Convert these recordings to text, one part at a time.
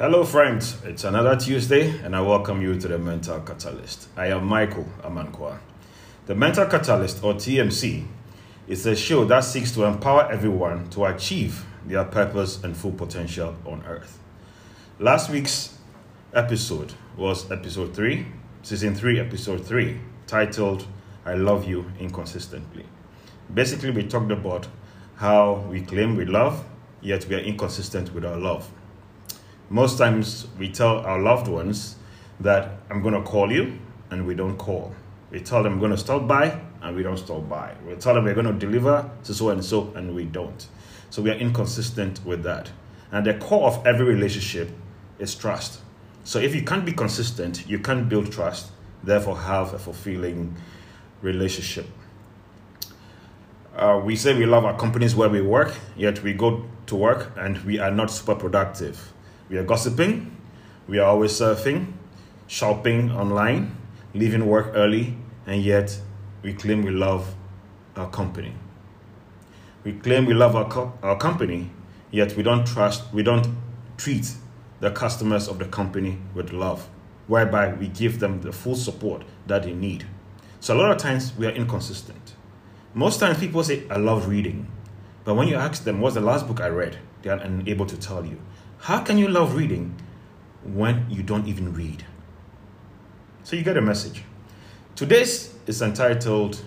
Hello, friends. It's another Tuesday, and I welcome you to the Mental Catalyst. I am Michael Amankwa. The Mental Catalyst, or TMC, is a show that seeks to empower everyone to achieve their purpose and full potential on earth. Last week's episode was episode 3, season 3, episode 3, titled I Love You Inconsistently. Basically, we talked about how we claim we love, yet we are inconsistent with our love. Most times we tell our loved ones that I'm going to call you and we don't call. We tell them I'm going to stop by and we don't stop by. We tell them we're going to deliver to so and so and we don't. So we are inconsistent with that. And the core of every relationship is trust. So if you can't be consistent, you can't build trust, therefore have a fulfilling relationship. Uh, we say we love our companies where we work, yet we go to work and we are not super productive. We are gossiping, we are always surfing, shopping online, leaving work early, and yet we claim we love our company. We claim we love our, co- our company, yet we don't trust, we don't treat the customers of the company with love, whereby we give them the full support that they need. So a lot of times we are inconsistent. Most times people say, I love reading. But when you ask them, what's the last book I read? They are unable to tell you. How can you love reading when you don't even read? So you get a message. Today's is entitled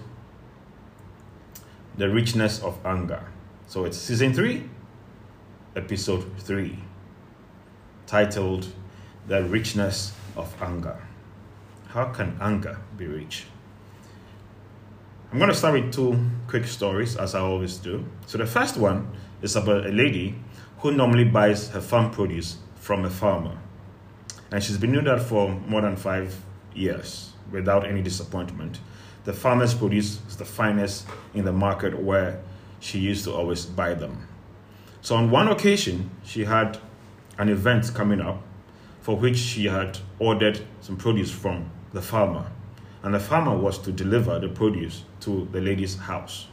The Richness of Anger. So it's season 3, episode 3, titled The Richness of Anger. How can anger be rich? I'm going to start with two quick stories, as I always do. So the first one is about a lady who normally buys her farm produce from a farmer. And she's been doing that for more than five years without any disappointment. The farmer's produce is the finest in the market where she used to always buy them. So on one occasion, she had an event coming up for which she had ordered some produce from the farmer. And the farmer was to deliver the produce to the lady's house.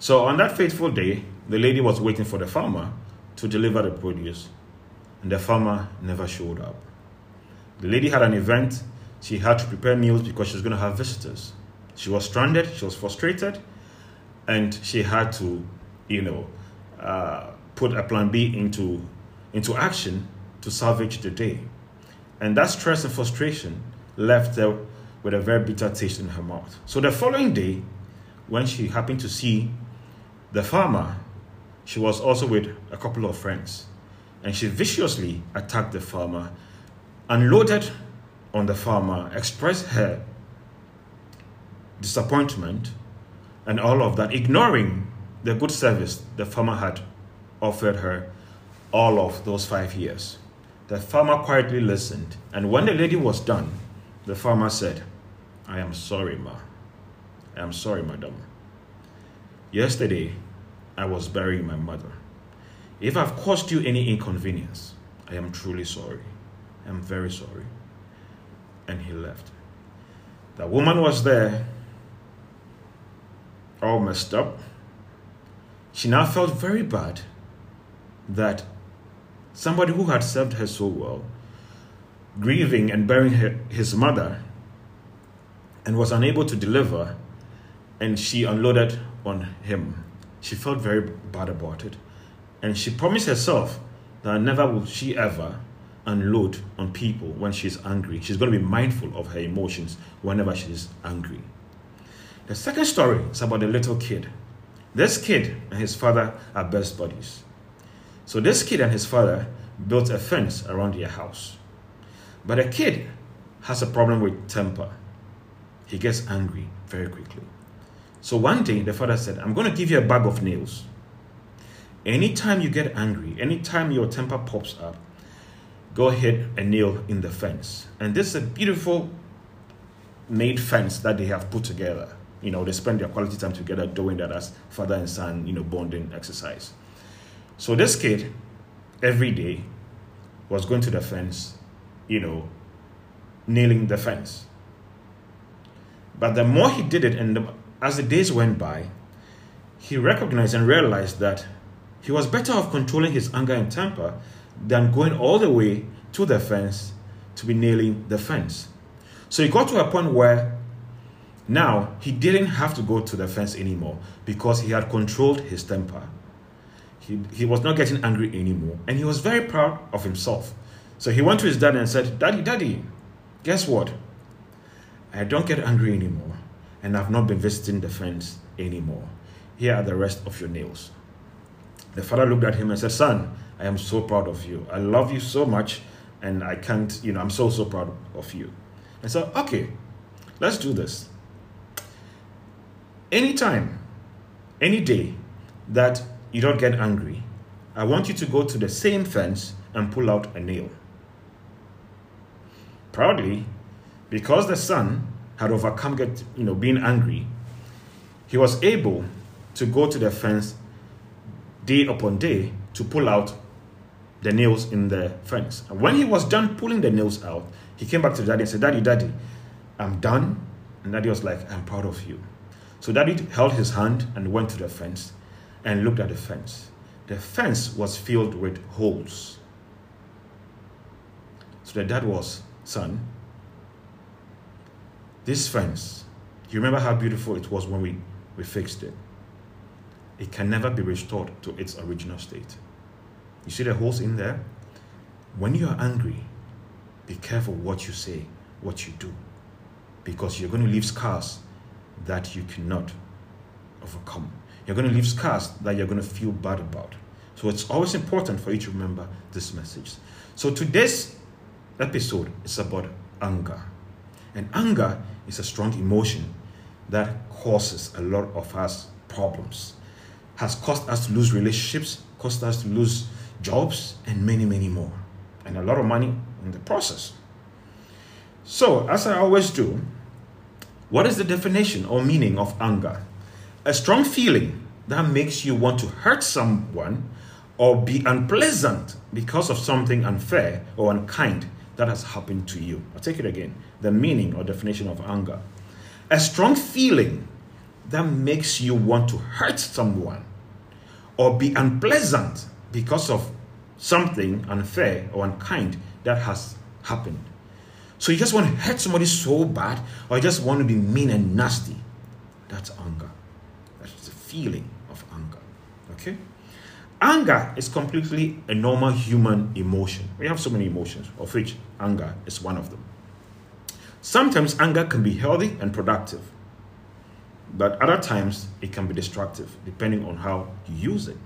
So on that fateful day, the lady was waiting for the farmer to deliver the produce, and the farmer never showed up. The lady had an event. She had to prepare meals because she was going to have visitors. She was stranded, she was frustrated, and she had to, you know, uh, put a plan B into, into action to salvage the day. And that stress and frustration left her with a very bitter taste in her mouth. So the following day, when she happened to see the farmer, she was also with a couple of friends. And she viciously attacked the farmer, unloaded on the farmer, expressed her disappointment and all of that, ignoring the good service the farmer had offered her all of those five years. The farmer quietly listened, and when the lady was done, the farmer said, I am sorry, ma. I am sorry, madam. Yesterday, I was burying my mother. If I've caused you any inconvenience, I am truly sorry. I am very sorry. And he left. The woman was there, all messed up. She now felt very bad that somebody who had served her so well, grieving and burying her, his mother, and was unable to deliver, and she unloaded on him. She felt very bad about it, and she promised herself that never will she ever unload on people when she's angry. She's going to be mindful of her emotions whenever she's angry. The second story is about a little kid. This kid and his father are best buddies. So this kid and his father built a fence around their house. But the kid has a problem with temper. He gets angry very quickly. So one day the father said, I'm going to give you a bag of nails. Anytime you get angry, anytime your temper pops up, go hit a nail in the fence. And this is a beautiful made fence that they have put together. You know, they spend their quality time together doing that as father and son, you know, bonding exercise. So this kid, every day, was going to the fence, you know, nailing the fence. But the more he did it, and the, as the days went by, he recognized and realized that he was better off controlling his anger and temper than going all the way to the fence to be nailing the fence. So he got to a point where now he didn't have to go to the fence anymore because he had controlled his temper. He, he was not getting angry anymore and he was very proud of himself. So he went to his dad and said, Daddy, Daddy, guess what? I don't get angry anymore and I've not been visiting the fence anymore. Here are the rest of your nails. The father looked at him and said, Son, I am so proud of you. I love you so much and I can't, you know, I'm so, so proud of you. And so, okay, let's do this. Anytime, any day that you don't get angry, I want you to go to the same fence and pull out a nail. Proudly, because the son had overcome get, you know, being angry, he was able to go to the fence day upon day to pull out the nails in the fence. And when he was done pulling the nails out, he came back to daddy and said, Daddy, Daddy, I'm done. And daddy was like, I'm proud of you. So daddy held his hand and went to the fence and looked at the fence. The fence was filled with holes. So the dad was, Son, this fence, you remember how beautiful it was when we, we fixed it? It can never be restored to its original state. You see the holes in there? When you are angry, be careful what you say, what you do, because you're going to leave scars that you cannot overcome. You're going to leave scars that you're going to feel bad about. So it's always important for you to remember this message. So today's episode is about anger. And anger is a strong emotion that causes a lot of us problems. Has caused us to lose relationships, caused us to lose jobs, and many, many more. And a lot of money in the process. So, as I always do, what is the definition or meaning of anger? A strong feeling that makes you want to hurt someone or be unpleasant because of something unfair or unkind that has happened to you. I'll take it again. The meaning or definition of anger. A strong feeling that makes you want to hurt someone or be unpleasant because of something unfair or unkind that has happened. So you just want to hurt somebody so bad, or you just want to be mean and nasty. That's anger. That's the feeling of anger. Okay? Anger is completely a normal human emotion. We have so many emotions, of which anger is one of them. Sometimes anger can be healthy and productive, but other times it can be destructive, depending on how you use it.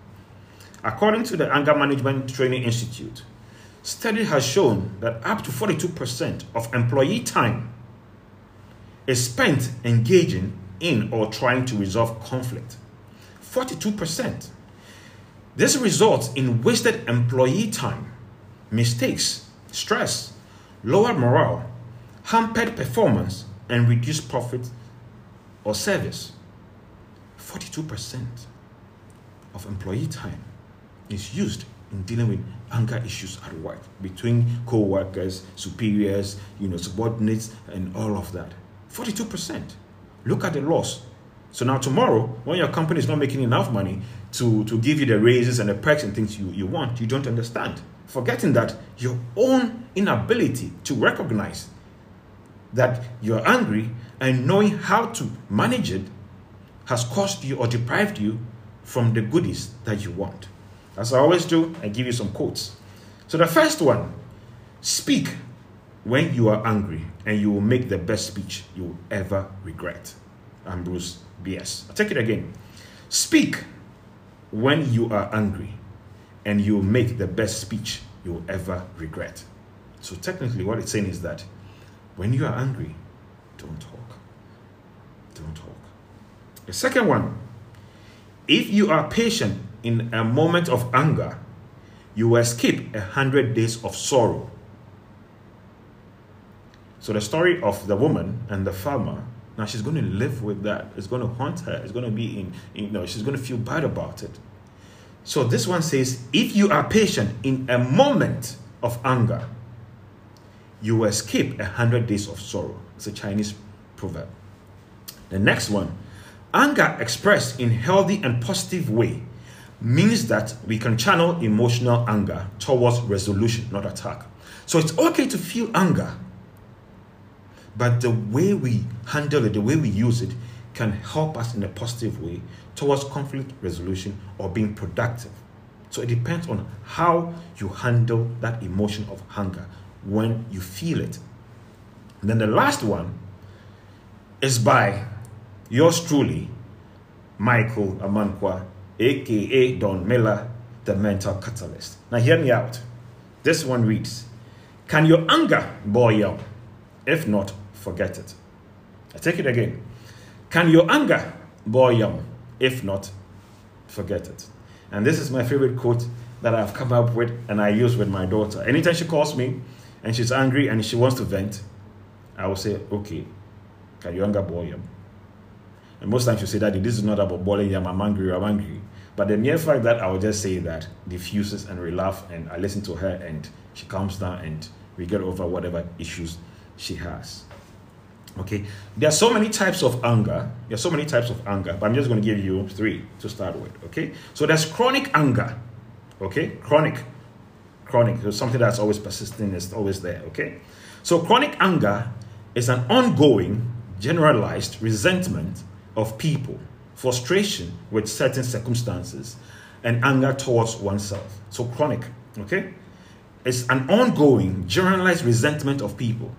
According to the Anger Management Training Institute, study has shown that up to 42% of employee time is spent engaging in or trying to resolve conflict. 42%. This results in wasted employee time, mistakes, stress, lower morale, hampered performance, and reduced profit or service. 42% of employee time is used in dealing with anger issues at work between co-workers, superiors, you know, subordinates, and all of that. 42%. Look at the loss. So now tomorrow, when your company is not making enough money to, to give you the raises and the perks and things you, you want, you don't understand. Forgetting that your own inability to recognize that you're angry and knowing how to manage it has cost you or deprived you from the goodies that you want. As I always do, I give you some quotes. So the first one speak when you are angry, and you will make the best speech you will ever regret. Ambrose Bierce. I'll take it again. Speak when you are angry, and you will make the best speech you will ever regret. So technically, what it's saying is that when you are angry, don't talk. Don't talk. The second one, if you are patient in a moment of anger, you will escape a hundred days of sorrow. So the story of the woman and the farmer, now she's going to live with that. It's going to haunt her. It's going to be in, in you know, she's going to feel bad about it. So this one says, if you are patient in a moment of anger, you will escape a hundred days of sorrow. It's a Chinese proverb. The next one, anger expressed in healthy and positive way means that we can channel emotional anger towards resolution, not attack. So it's okay to feel anger, but the way we handle it, the way we use it, can help us in a positive way towards conflict resolution or being productive. So it depends on how you handle that emotion of hunger when you feel it. And then the last one is by yours truly, Michael Amankwa, aka Don Miller, the mental catalyst. Now, hear me out. This one reads Can your anger boil? If not, forget it. I take it again. Can your anger boil? If not, forget it. And this is my favorite quote that I've come up with and I use with my daughter. Anytime she calls me and she's angry and she wants to vent, I will say, Okay, can you anger boil? And most times you say, Daddy, this is not about boiling yam, I'm angry, I'm angry. But the mere fact that I will just say that diffuses and we laugh and I listen to her and she calms down and we get over whatever issues she has. Okay, there are so many types of anger. There are so many types of anger, but I'm just going to give you three to start with. Okay, so there's chronic anger. Okay, chronic, chronic. So something that's always persisting is always there. Okay, so chronic anger is an ongoing, generalized resentment of people, frustration with certain circumstances, and anger towards oneself. So, chronic, okay? It's an ongoing, generalized resentment of people.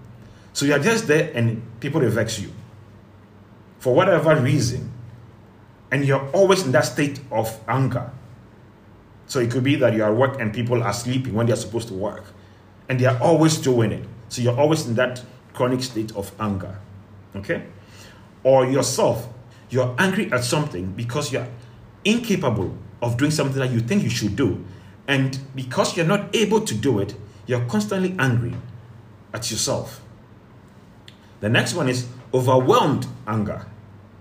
So, you're just there and people vex you for whatever reason, and you're always in that state of anger. So, it could be that you're at work and people are sleeping when they're supposed to work, and they're always doing it. So, you're always in that chronic state of anger, okay? Or yourself, you're angry at something because you're incapable of doing something that you think you should do. And because you're not able to do it, you're constantly angry at yourself. The next one is overwhelmed anger.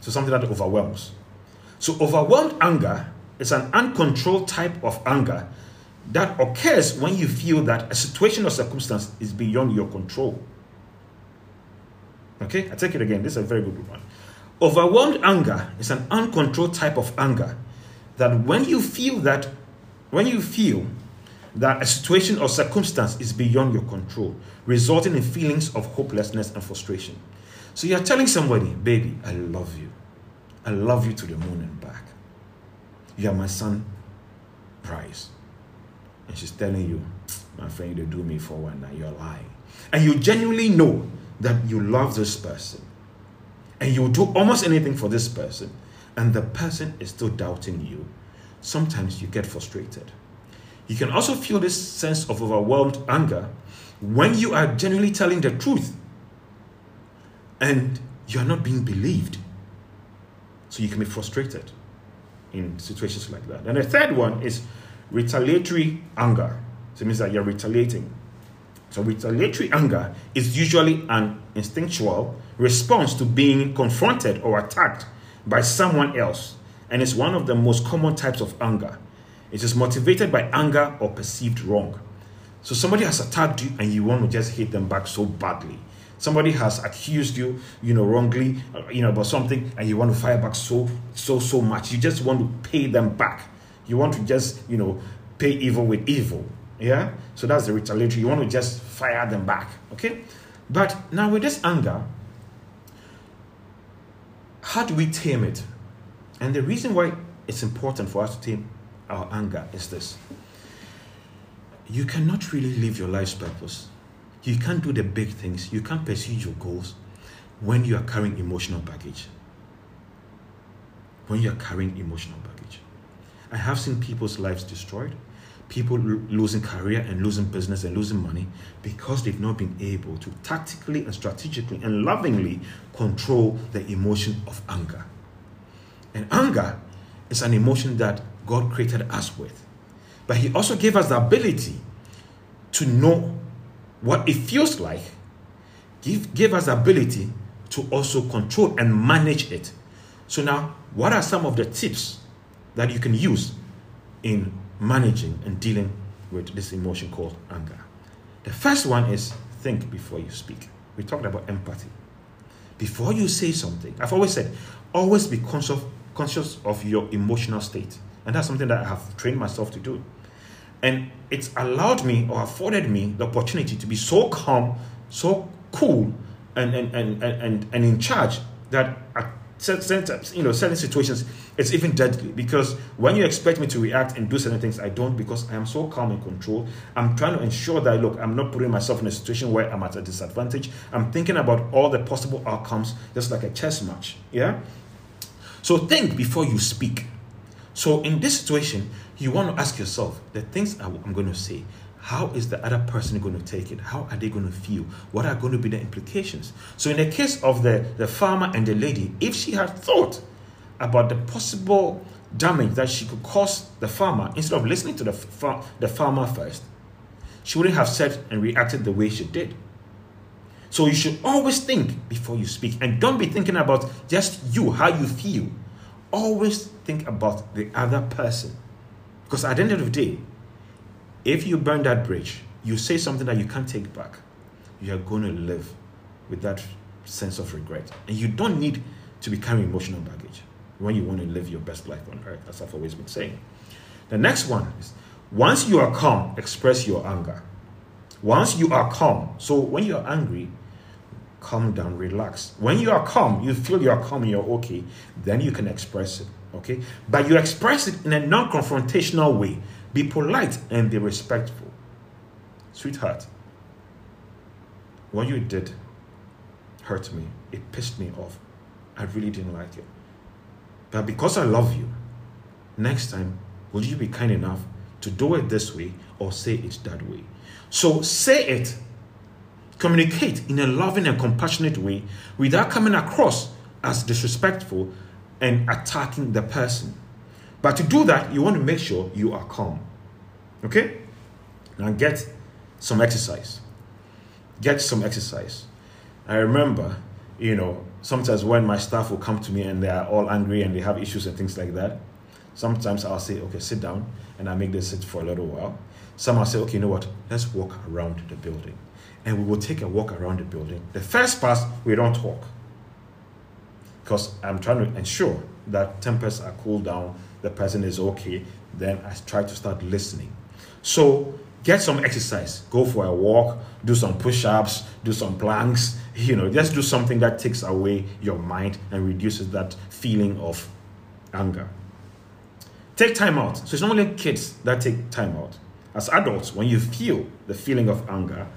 So, something that overwhelms. So, overwhelmed anger is an uncontrolled type of anger that occurs when you feel that a situation or circumstance is beyond your control. Okay, I take it again. This is a very good one. Overwhelmed anger is an uncontrolled type of anger that when you feel that, when you feel that a situation or circumstance is beyond your control, resulting in feelings of hopelessness and frustration. So you're telling somebody, baby, I love you. I love you to the moon and back. You are my son, prize. And she's telling you, my friend, you do me for one now, you're lying. And you genuinely know that you love this person and you do almost anything for this person, and the person is still doubting you, sometimes you get frustrated. You can also feel this sense of overwhelmed anger when you are genuinely telling the truth and you are not being believed. So you can be frustrated in situations like that. And the third one is retaliatory anger. So it means that you're retaliating. So retaliatory anger is usually an instinctual response to being confronted or attacked by someone else, and it's one of the most common types of anger. It is motivated by anger or perceived wrong. So somebody has attacked you and you want to just hit them back so badly. Somebody has accused you, you know, wrongly, uh, you know, about something, and you want to fire back so, so, so much. You just want to pay them back. You want to just, you know, pay evil with evil. Yeah? So that's the retaliatory. You want to just fire them back. Okay? But now with this anger, how do we tame it? And the reason why it's important for us to tame our anger is this you cannot really live your life's purpose. You can't do the big things. You can't pursue your goals when you are carrying emotional baggage. When you are carrying emotional baggage. I have seen people's lives destroyed, people losing career and losing business and losing money because they've not been able to tactically and strategically and lovingly control the emotion of anger. And anger is an emotion that God created us with. But He also gave us the ability to know what it feels like, give, give us ability to also control and manage it. So, now, what are some of the tips that you can use in managing and dealing with this emotion called anger. The first one is think before you speak. We talked about empathy. Before you say something, I've always said, always be conscious, conscious of your emotional state. And that's something that I have trained myself to do. And it's allowed me or afforded me the opportunity to be so calm, so cool, and and and and, and in charge that at certain you know certain situations it's even deadly because when you expect me to react and do certain things, I don't because I am so calm and control. I'm trying to ensure that look, I'm not putting myself in a situation where I'm at a disadvantage. I'm thinking about all the possible outcomes, just like a chess match. Yeah. So think before you speak. So in this situation, you want to ask yourself the things I'm going to say. How is the other person going to take it? How are they going to feel? What are going to be the implications? So, in the case of the, the farmer and the lady, if she had thought about the possible damage that she could cause the farmer, instead of listening to the, far, the farmer first, she wouldn't have said and reacted the way she did. So you should always think before you speak and don't be thinking about just you, how you feel. Always think about the other person. Because at the end of the day, if you burn that bridge, you say something that you can't take back, you are going to live with that sense of regret. And you don't need to be carrying emotional baggage when you want to live your best life on earth, as I've always been saying. The next one is once you are calm, express your anger. Once you are calm, so when you're angry, calm down, relax. When you are calm, you feel you're calm and you're okay, then you can express it. Okay? But you express it in a non confrontational way. Be polite and be respectful. Sweetheart, what you did hurt me. It pissed me off. I really didn't like it. But because I love you, next time, will you be kind enough to do it this way or say it that way? So say it, communicate in a loving and compassionate way without coming across as disrespectful and attacking the person. But to do that, you want to make sure you are calm. Okay? Now get some exercise. Get some exercise. I remember, you know, sometimes when my staff will come to me and they are all angry and they have issues and things like that, sometimes I'll say, okay, sit down, and I make them sit for a little while. Some I'll say, okay, you know what? Let's walk around the building. And we will take a walk around the building. The first part, we don't talk. Because I'm trying to ensure that tempers are cooled down, the person is okay. Then I try to start listening. So get some exercise. Go for a walk, do some push ups, do some planks, you know, just do something that takes away your mind and reduces that feeling of anger. Take time out. So it's not only kids that take time out. As adults, when you feel the feeling of anger,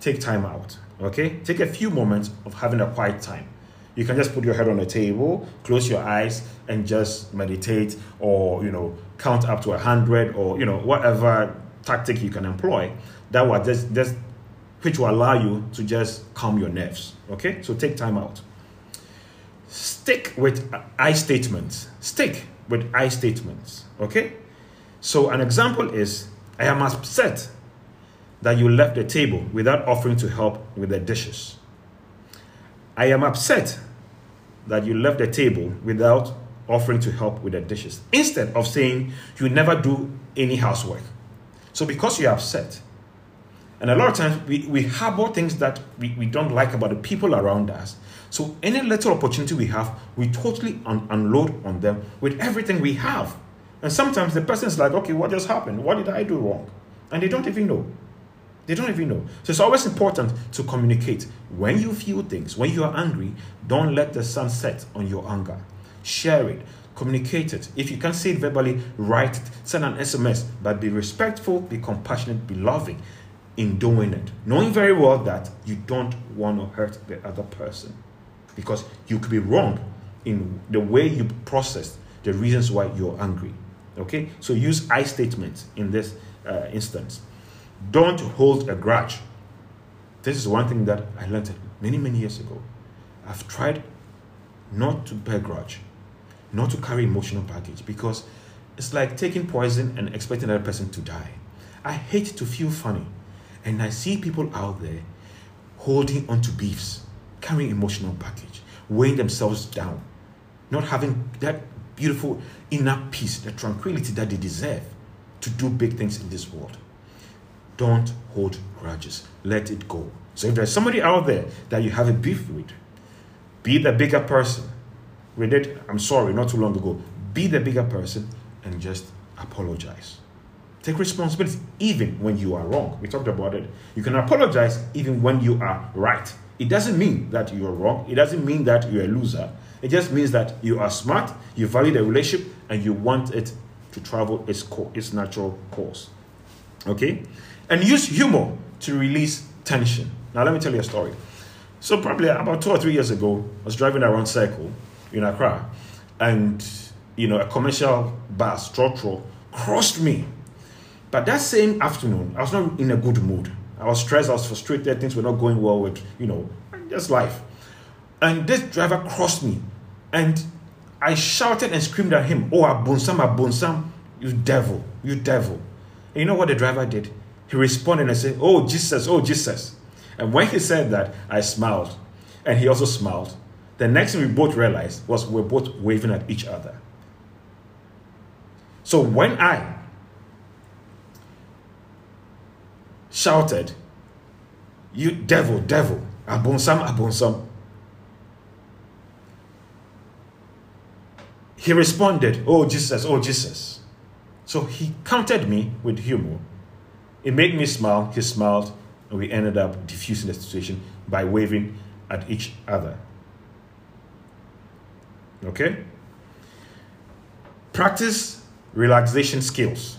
take time out. Okay? Take a few moments of having a quiet time. You can just put your head on the table, close your eyes, and just meditate or, you know, count up to a hundred or, you know, whatever tactic you can employ that will just, just which will allow you to just calm your nerves. Okay, so take time out. Stick with I statements. Stick with I statements. Okay, so an example is I am upset that you left the table without offering to help with the dishes. I am upset that you left the table without offering to help with the dishes instead of saying you never do any housework. So, because you're upset, and a lot of times we, we harbor things that we, we don't like about the people around us. So any little opportunity we have, we totally un- unload on them with everything we have. And sometimes the person's like, okay, what just happened? What did I do wrong? And they don't even know. They don't even know. So it's always important to communicate. When you feel things, when you are angry, don't let the sun set on your anger. Share it. Communicate it. If you can't say it verbally, write it. Send an SMS. But be respectful, be compassionate, be loving in doing it, knowing very well that you don't want to hurt the other person because you could be wrong in the way you process the reasons why you're angry. Okay, so use I statements in this uh, instance. Don't hold a grudge. This is one thing that I learned many, many years ago. I've tried not to bear grudge, not to carry emotional baggage because it's like taking poison and expecting another person to die. I hate to feel funny. And I see people out there holding onto beefs, carrying emotional baggage, weighing themselves down, not having that beautiful inner peace, the tranquility that they deserve to do big things in this world. Don't hold grudges. Let it go. So if there's somebody out there that you have a beef with, be the bigger person. We did, I'm sorry, not too long ago. Be the bigger person. and just apologize. Take responsibility even when you are wrong. We talked about it. You can apologize even when you are right. It doesn't mean that you are wrong. It doesn't mean that you're a loser. It just means that you are smart, you value the relationship, and you want it to travel its, co- its natural course. Okay? And use humor to release tension. Now, let me tell you a story. So, probably about two or three years ago, I was driving around Circle in Accra, and you know, a commercial bus, Trotro, crossed me. But that same afternoon, I was not in a good mood. I was stressed, I was frustrated, things were not going well with, you know, just life. And this driver crossed me, and I shouted and screamed at him, Oh, Abonsam, Abonsam, you devil, you devil. And you know what the driver did? He responded and said, Oh, Jesus, oh, Jesus. And when he said that, I smiled. And he also smiled. The next thing we both realized was we we're both waving at each other. So when I shouted, You devil, devil, abonsam, abonsam, he responded, Oh, Jesus, oh, Jesus. So he countered me with humor. It made me smile, he smiled, and we ended up diffusing the situation by waving at each other. Okay? Practice relaxation skills.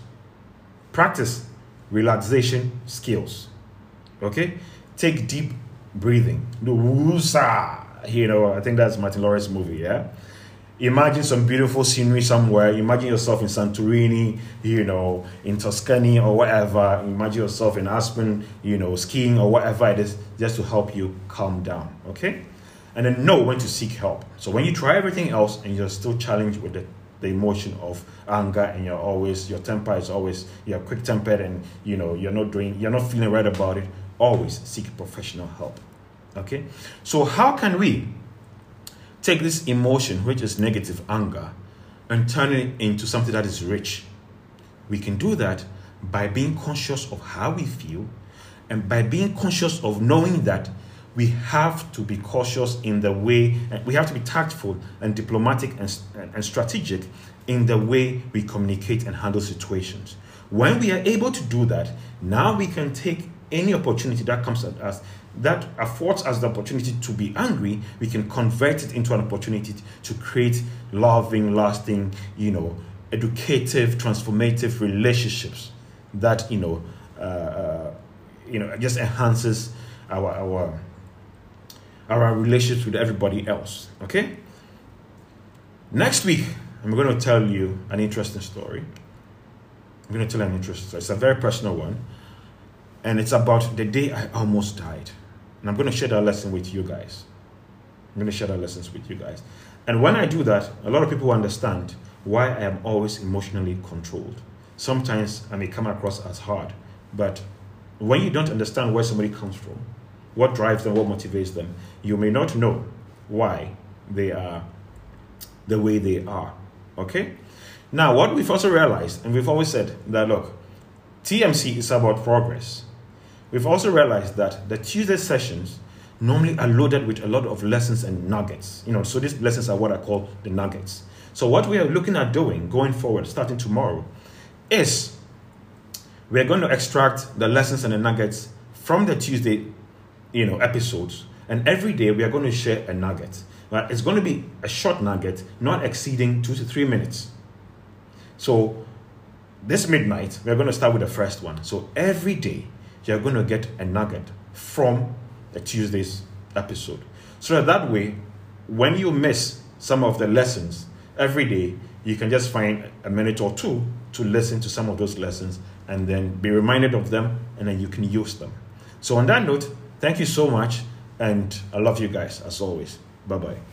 Practice relaxation skills. Okay? Take deep breathing. Do woosa. You know, I think that's Martin Lawrence movie, yeah? Imagine some beautiful scenery somewhere. Imagine yourself in Santorini, you know, in Tuscany or whatever. Imagine yourself in Aspen, you know, skiing or whatever it is, just to help you calm down. Okay? And then know when to seek help. So when you try everything else and you're still challenged with the the emotion of anger and you're always your temper is always you're quick tempered and you know you're not doing you're not feeling right about it always seek professional help okay so how can we take this emotion which is negative anger and turn it into something that is rich we can do that by being conscious of how we feel and by being conscious of knowing that we have to be cautious in the way, we have to be tactful and diplomatic and, and strategic in the way we communicate and handle situations. When we are able to do that, now we can take any opportunity that comes at us that affords us the opportunity to be angry, we can convert it into an opportunity to create loving, lasting, you know, educative, transformative relationships that you know, uh, uh, you know, just enhances our our our relationships with everybody else. Okay? Next week, I'm going to tell you an interesting story. I'm going to tell an interesting story. It's a very personal one. And it's about the day I almost died. And I'm going to share that lesson with you guys. I'm going to share that lessons with you guys. And when I do that, a lot of people understand why I am always emotionally controlled. Sometimes I may come across as hard, but when you don't understand where somebody comes from, what drives them, what motivates them. You may not know why they are the way they are. Okay? Now, what we've also realized, and we've always said that look, TMC is about progress. We've also realized that the Tuesday sessions normally are loaded with a lot of lessons and nuggets. You know, so these lessons are what I call the nuggets. So what we are looking at doing going forward, starting tomorrow, is we're going to extract the lessons and the nuggets from the Tuesday you know, episodes. And every day we are going to share a nugget. It's going to be a short nugget, not exceeding two to three minutes. So this midnight, we're going to start with the first one. So every day, you're going to get a nugget from the Tuesday's episode. So that, that way, when you miss some of the lessons every day, you can just find a minute or two to listen to some of those lessons and then be reminded of them and then you can use them. So, on that note, Thank you so much, and I love you guys as always. Bye bye.